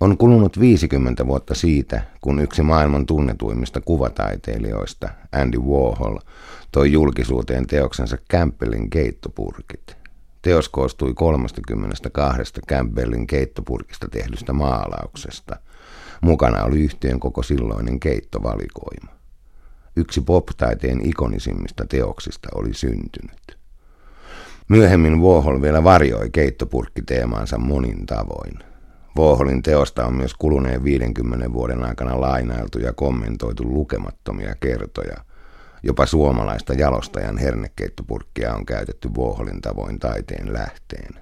On kulunut 50 vuotta siitä, kun yksi maailman tunnetuimmista kuvataiteilijoista, Andy Warhol, toi julkisuuteen teoksensa Campbellin keittopurkit. Teos koostui 32 Campbellin keittopurkista tehdystä maalauksesta. Mukana oli yhtiön koko silloinen keittovalikoima. Yksi pop-taiteen ikonisimmista teoksista oli syntynyt. Myöhemmin Warhol vielä varjoi keittopurkkiteemaansa monin tavoin. Warholin teosta on myös kuluneen 50 vuoden aikana lainailtu ja kommentoitu lukemattomia kertoja. Jopa suomalaista jalostajan hernekeittopurkkia on käytetty Warholin tavoin taiteen lähteen.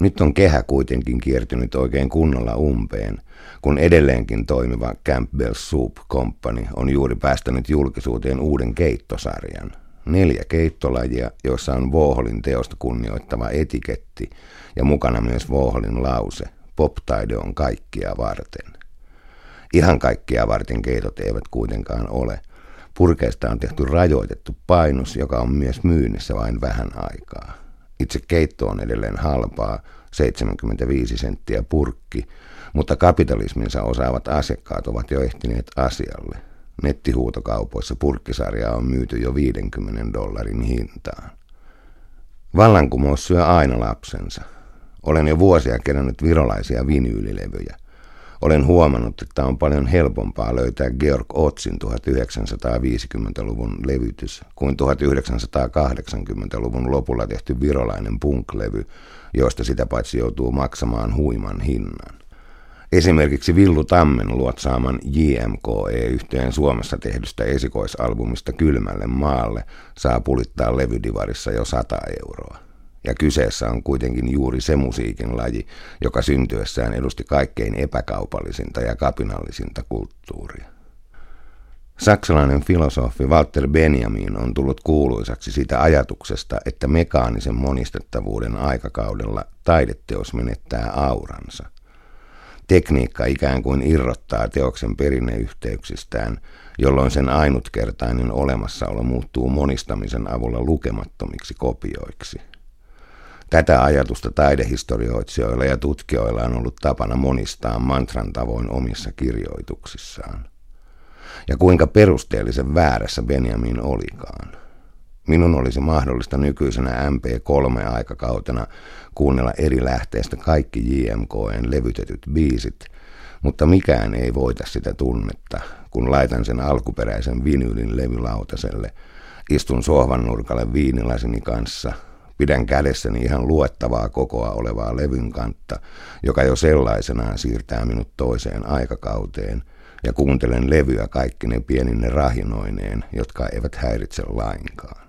Nyt on kehä kuitenkin kiertynyt oikein kunnolla umpeen, kun edelleenkin toimiva Campbell Soup Company on juuri päästänyt julkisuuteen uuden keittosarjan – neljä keittolajia, joissa on Voholin teosta kunnioittava etiketti ja mukana myös Voholin lause, pop-taide on kaikkia varten. Ihan kaikkia varten keitot eivät kuitenkaan ole. Purkeista on tehty rajoitettu painos, joka on myös myynnissä vain vähän aikaa. Itse keitto on edelleen halpaa, 75 senttiä purkki, mutta kapitalisminsa osaavat asiakkaat ovat jo ehtineet asialle – Nettihuutokaupoissa purkkisarja on myyty jo 50 dollarin hintaan. Vallankumous syö aina lapsensa. Olen jo vuosia kerännyt virolaisia vinyylilevyjä. Olen huomannut, että on paljon helpompaa löytää Georg Otsin 1950-luvun levytys kuin 1980-luvun lopulla tehty virolainen punklevy, josta sitä paitsi joutuu maksamaan huiman hinnan. Esimerkiksi Villu Tammen luotsaaman JMKE-yhteen Suomessa tehdystä esikoisalbumista Kylmälle maalle saa pulittaa levydivarissa jo 100 euroa. Ja kyseessä on kuitenkin juuri se musiikin laji, joka syntyessään edusti kaikkein epäkaupallisinta ja kapinallisinta kulttuuria. Saksalainen filosofi Walter Benjamin on tullut kuuluisaksi sitä ajatuksesta, että mekaanisen monistettavuuden aikakaudella taideteos menettää auransa. Tekniikka ikään kuin irrottaa teoksen perinneyhteyksistään, jolloin sen ainutkertainen olemassaolo muuttuu monistamisen avulla lukemattomiksi kopioiksi. Tätä ajatusta taidehistorioitsijoilla ja tutkijoilla on ollut tapana monistaa mantran tavoin omissa kirjoituksissaan. Ja kuinka perusteellisen väärässä Benjamin olikaan. Minun olisi mahdollista nykyisenä MP3-aikakautena kuunnella eri lähteistä kaikki JMKn levytetyt biisit, mutta mikään ei voita sitä tunnetta, kun laitan sen alkuperäisen vinyylin levylautaselle, istun sohvan nurkalle viinilasini kanssa, pidän kädessäni ihan luettavaa kokoa olevaa levyn kantta, joka jo sellaisenaan siirtää minut toiseen aikakauteen, ja kuuntelen levyä kaikki ne pienine rahinoineen, jotka eivät häiritse lainkaan.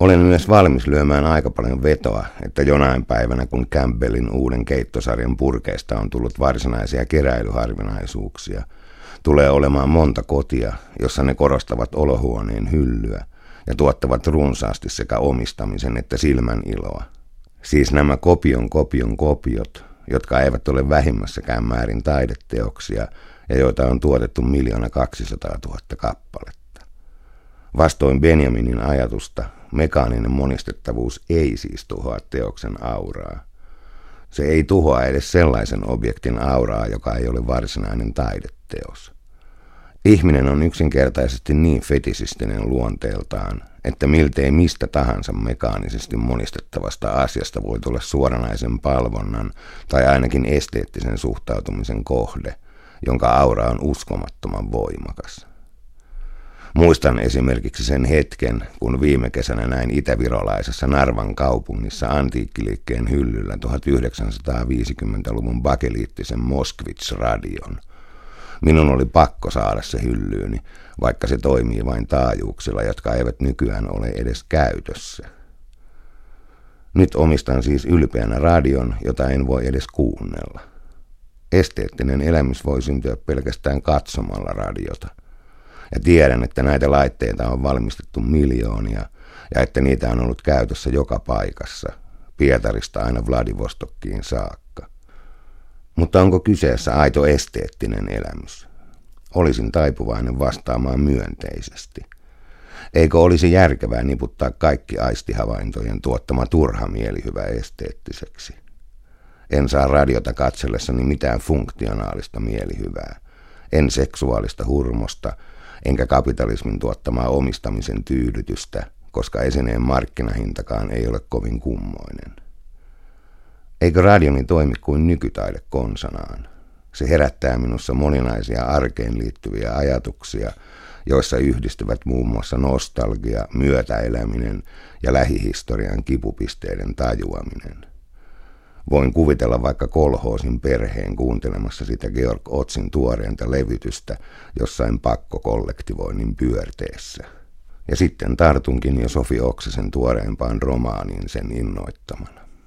Olen myös valmis lyömään aika paljon vetoa, että jonain päivänä kun Campbellin uuden keittosarjan purkeista on tullut varsinaisia keräilyharvinaisuuksia, tulee olemaan monta kotia, jossa ne korostavat olohuoneen hyllyä ja tuottavat runsaasti sekä omistamisen että silmän iloa. Siis nämä kopion kopion kopiot, jotka eivät ole vähimmässäkään määrin taideteoksia ja joita on tuotettu miljoona 200 000 kappaletta. Vastoin Benjaminin ajatusta Mekaaninen monistettavuus ei siis tuhoa teoksen auraa. Se ei tuhoa edes sellaisen objektin auraa, joka ei ole varsinainen taideteos. Ihminen on yksinkertaisesti niin fetisistinen luonteeltaan, että miltei mistä tahansa mekaanisesti monistettavasta asiasta voi tulla suoranaisen palvonnan tai ainakin esteettisen suhtautumisen kohde, jonka aura on uskomattoman voimakas. Muistan esimerkiksi sen hetken, kun viime kesänä näin itävirolaisessa Narvan kaupungissa antiikkiliikkeen hyllyllä 1950-luvun bakeliittisen Moskvits-radion. Minun oli pakko saada se hyllyyni, vaikka se toimii vain taajuuksilla, jotka eivät nykyään ole edes käytössä. Nyt omistan siis ylpeänä radion, jota en voi edes kuunnella. Esteettinen elämys voi syntyä pelkästään katsomalla radiota – ja tiedän, että näitä laitteita on valmistettu miljoonia ja että niitä on ollut käytössä joka paikassa, Pietarista aina Vladivostokkiin saakka. Mutta onko kyseessä aito esteettinen elämys? Olisin taipuvainen vastaamaan myönteisesti. Eikö olisi järkevää niputtaa kaikki aistihavaintojen tuottama turha mielihyvä esteettiseksi? En saa radiota katsellessani mitään funktionaalista mielihyvää. En seksuaalista hurmosta, enkä kapitalismin tuottamaa omistamisen tyydytystä, koska esineen markkinahintakaan ei ole kovin kummoinen. Eikö radioni toimi kuin nykytaide konsanaan? Se herättää minussa moninaisia arkeen liittyviä ajatuksia, joissa yhdistyvät muun muassa nostalgia, myötäeläminen ja lähihistorian kipupisteiden tajuaminen. Voin kuvitella vaikka kolhoosin perheen kuuntelemassa sitä Georg Otsin tuoreinta levytystä jossain pakkokollektivoinnin pyörteessä. Ja sitten tartunkin jo Sofi Oksisen tuoreimpaan romaaniin sen innoittamana.